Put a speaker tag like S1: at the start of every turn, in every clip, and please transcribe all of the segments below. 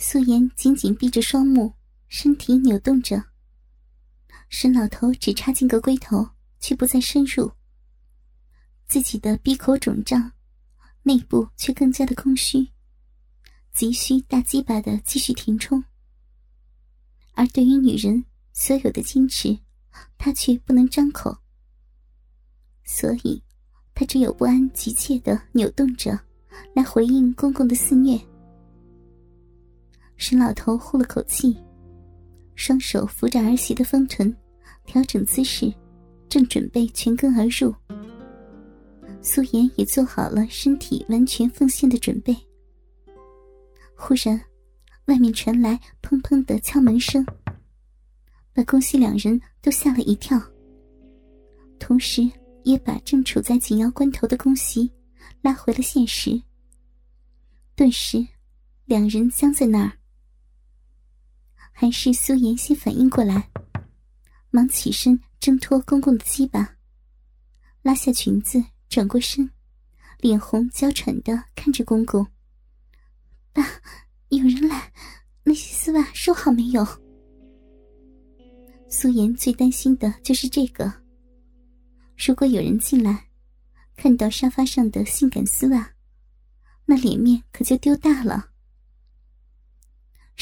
S1: 素颜紧紧闭着双目，身体扭动着。沈老头只插进个龟头，却不再深入。自己的鼻口肿胀，内部却更加的空虚，急需大鸡巴的继续填充。而对于女人所有的矜持，他却不能张口，所以，他只有不安急切的扭动着，来回应公公的肆虐。沈老头呼了口气，双手扶着儿媳的丰臀，调整姿势，正准备全根而入。苏颜也做好了身体完全奉献的准备。忽然，外面传来砰砰的敲门声，把宫西两人都吓了一跳，同时也把正处在紧要关头的宫西拉回了现实。顿时，两人僵在那儿。还是苏颜先反应过来，忙起身挣脱公公的鸡巴，拉下裙子，转过身，脸红娇喘的看着公公：“爸，有人来，那些丝袜收好没有？”苏颜最担心的就是这个。如果有人进来，看到沙发上的性感丝袜，那脸面可就丢大了。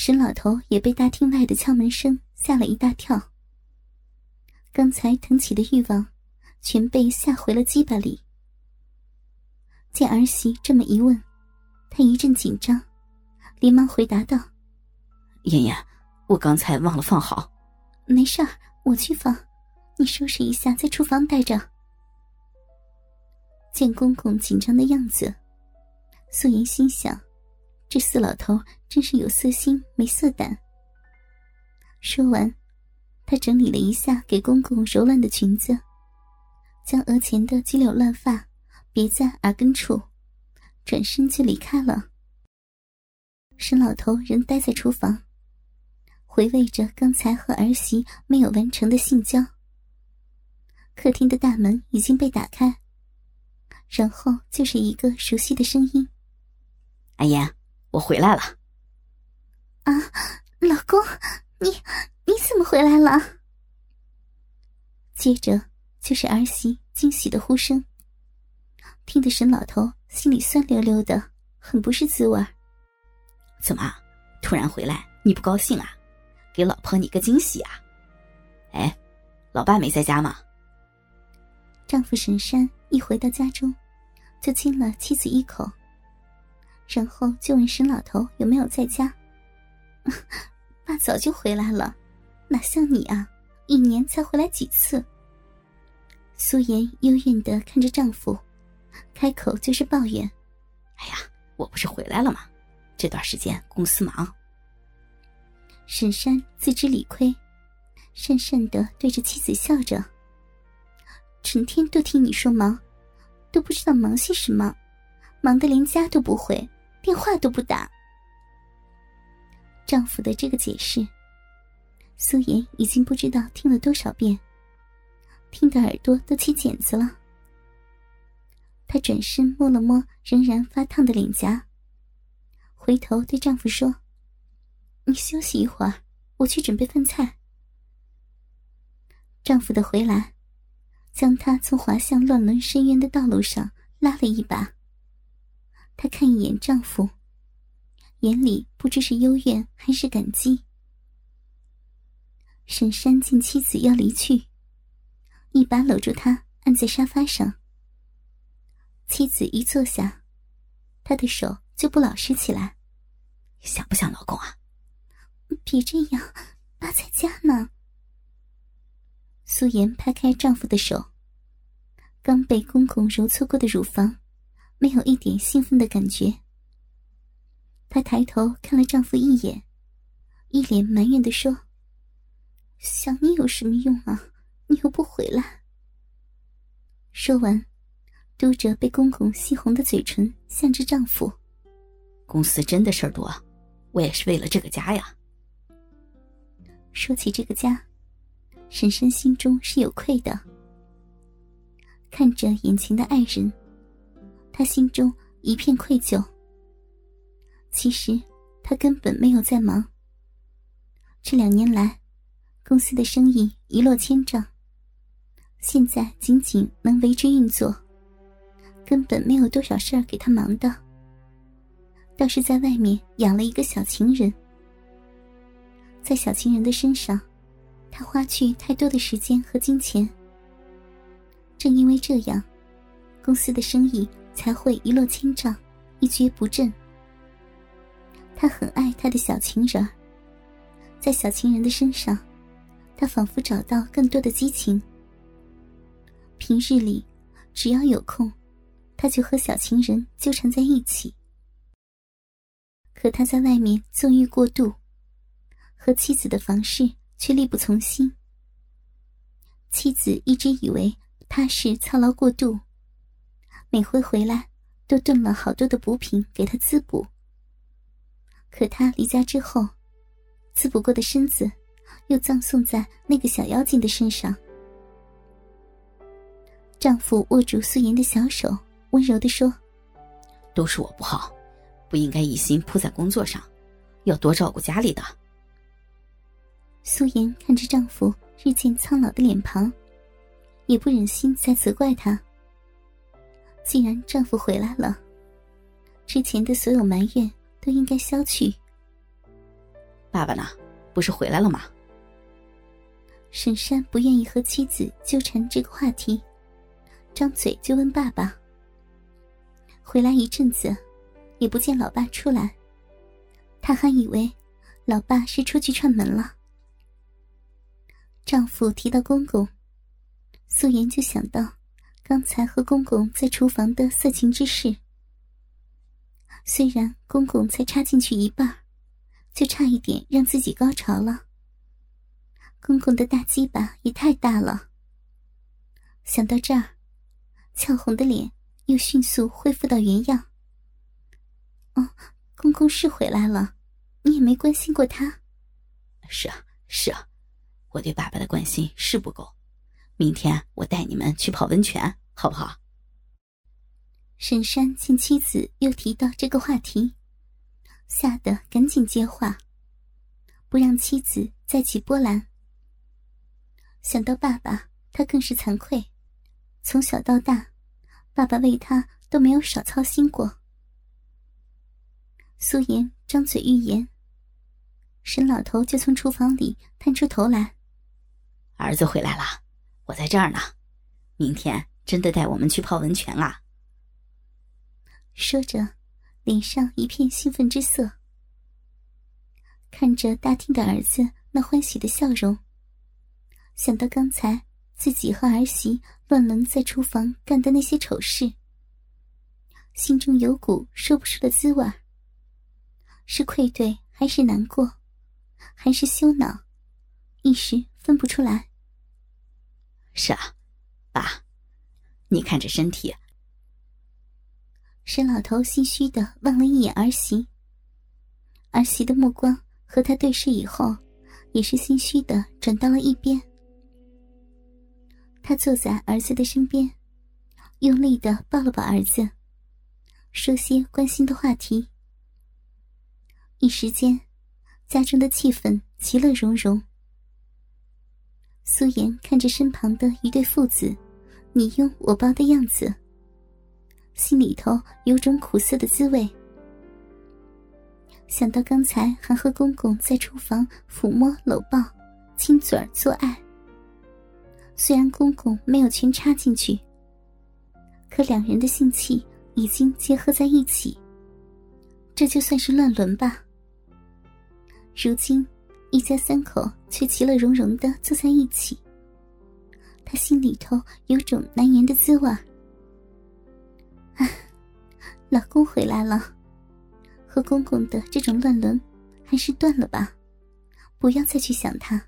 S1: 沈老头也被大厅外的敲门声吓了一大跳。刚才腾起的欲望，全被吓回了鸡巴里。见儿媳这么一问，他一阵紧张，连忙回答道：“
S2: 妍妍，我刚才忘了放好。”“
S1: 没事儿，我去放。你收拾一下，在厨房待着。”见公公紧张的样子，素颜心想。这四老头真是有色心没色胆。说完，他整理了一下给公公揉乱的裙子，将额前的几绺乱发别在耳根处，转身就离开了。沈老头仍待在厨房，回味着刚才和儿媳没有完成的性交。客厅的大门已经被打开，然后就是一个熟悉的声音：“
S2: 阿言。”我回来了，
S1: 啊，老公，你你怎么回来了？接着就是儿媳惊喜的呼声，听得沈老头心里酸溜溜的，很不是滋味
S2: 怎么，突然回来你不高兴啊？给老婆你个惊喜啊？哎，老爸没在家吗？
S1: 丈夫沈山一回到家中，就亲了妻子一口。然后就问沈老头有没有在家。爸早就回来了，哪像你啊，一年才回来几次。苏颜幽怨的看着丈夫，开口就是抱怨：“
S2: 哎呀，我不是回来了吗？这段时间公司忙。”
S1: 沈山自知理亏，讪讪的对着妻子笑着：“成天都听你说忙，都不知道忙些什么，忙得连家都不回。”电话都不打。丈夫的这个解释，苏颜已经不知道听了多少遍，听得耳朵都起茧子了。她转身摸了摸仍然发烫的脸颊，回头对丈夫说：“你休息一会儿，我去准备饭菜。”丈夫的回来，将她从滑向乱伦深渊的道路上拉了一把。她看一眼丈夫，眼里不知是幽怨还是感激。沈山见妻子要离去，一把搂住她，按在沙发上。妻子一坐下，他的手就不老实起来。
S2: 想不想老公啊？
S1: 别这样，爸在家呢。素颜拍开丈夫的手，刚被公公揉搓过的乳房。没有一点兴奋的感觉。她抬头看了丈夫一眼，一脸埋怨的说：“想你有什么用啊？你又不回来。”说完，嘟着被公公吸红的嘴唇，向着丈夫：“
S2: 公司真的事儿多，我也是为了这个家呀。”
S1: 说起这个家，婶婶心中是有愧的。看着眼前的爱人。他心中一片愧疚。其实，他根本没有在忙。这两年来，公司的生意一落千丈，现在仅仅能维持运作，根本没有多少事儿给他忙的。倒是在外面养了一个小情人，在小情人的身上，他花去太多的时间和金钱。正因为这样，公司的生意才会一落千丈，一蹶不振。他很爱他的小情人，在小情人的身上，他仿佛找到更多的激情。平日里，只要有空，他就和小情人纠缠在一起。可他在外面纵欲过度，和妻子的房事却力不从心。妻子一直以为他是操劳过度，每回回来都炖了好多的补品给他滋补。可他离家之后，滋补过的身子又葬送在那个小妖精的身上。丈夫握住素颜的小手，温柔的说：“
S2: 都是我不好。”不应该一心扑在工作上，要多照顾家里的。
S1: 素颜看着丈夫日渐苍老的脸庞，也不忍心再责怪他。既然丈夫回来了，之前的所有埋怨都应该消去。
S2: 爸爸呢？不是回来了吗？
S1: 沈山不愿意和妻子纠缠这个话题，张嘴就问爸爸：“回来一阵子。”也不见老爸出来，他还以为老爸是出去串门了。丈夫提到公公，素颜就想到刚才和公公在厨房的色情之事。虽然公公才插进去一半，就差一点让自己高潮了。公公的大鸡巴也太大了。想到这儿，俏红的脸又迅速恢复到原样。哦，公公是回来了，你也没关心过他。
S2: 是啊，是啊，我对爸爸的关心是不够。明天我带你们去泡温泉，好不好？
S1: 沈山见妻子又提到这个话题，吓得赶紧接话，不让妻子再起波澜。想到爸爸，他更是惭愧。从小到大，爸爸为他都没有少操心过。苏颜张嘴欲言，沈老头就从厨房里探出头来：“
S2: 儿子回来了，我在这儿呢。明天真的带我们去泡温泉啊！”
S1: 说着，脸上一片兴奋之色。看着大厅的儿子那欢喜的笑容，想到刚才自己和儿媳乱伦在厨房干的那些丑事，心中有股说不出的滋味。是愧对，还是难过，还是羞恼，一时分不出来。
S2: 是啊，爸，你看这身体。
S1: 沈老头心虚的望了一眼儿媳，儿媳的目光和他对视以后，也是心虚的转到了一边。他坐在儿子的身边，用力的抱了抱儿子，说些关心的话题。一时间，家中的气氛其乐融融。苏颜看着身旁的一对父子，你拥我抱的样子，心里头有种苦涩的滋味。想到刚才还和公公在厨房抚摸、搂抱、亲嘴儿做爱，虽然公公没有全插进去，可两人的性器已经结合在一起，这就算是乱伦吧。如今，一家三口却其乐融融的坐在一起。他心里头有种难言的滋味。唉，老公回来了，和公公的这种乱伦，还是断了吧，不要再去想他。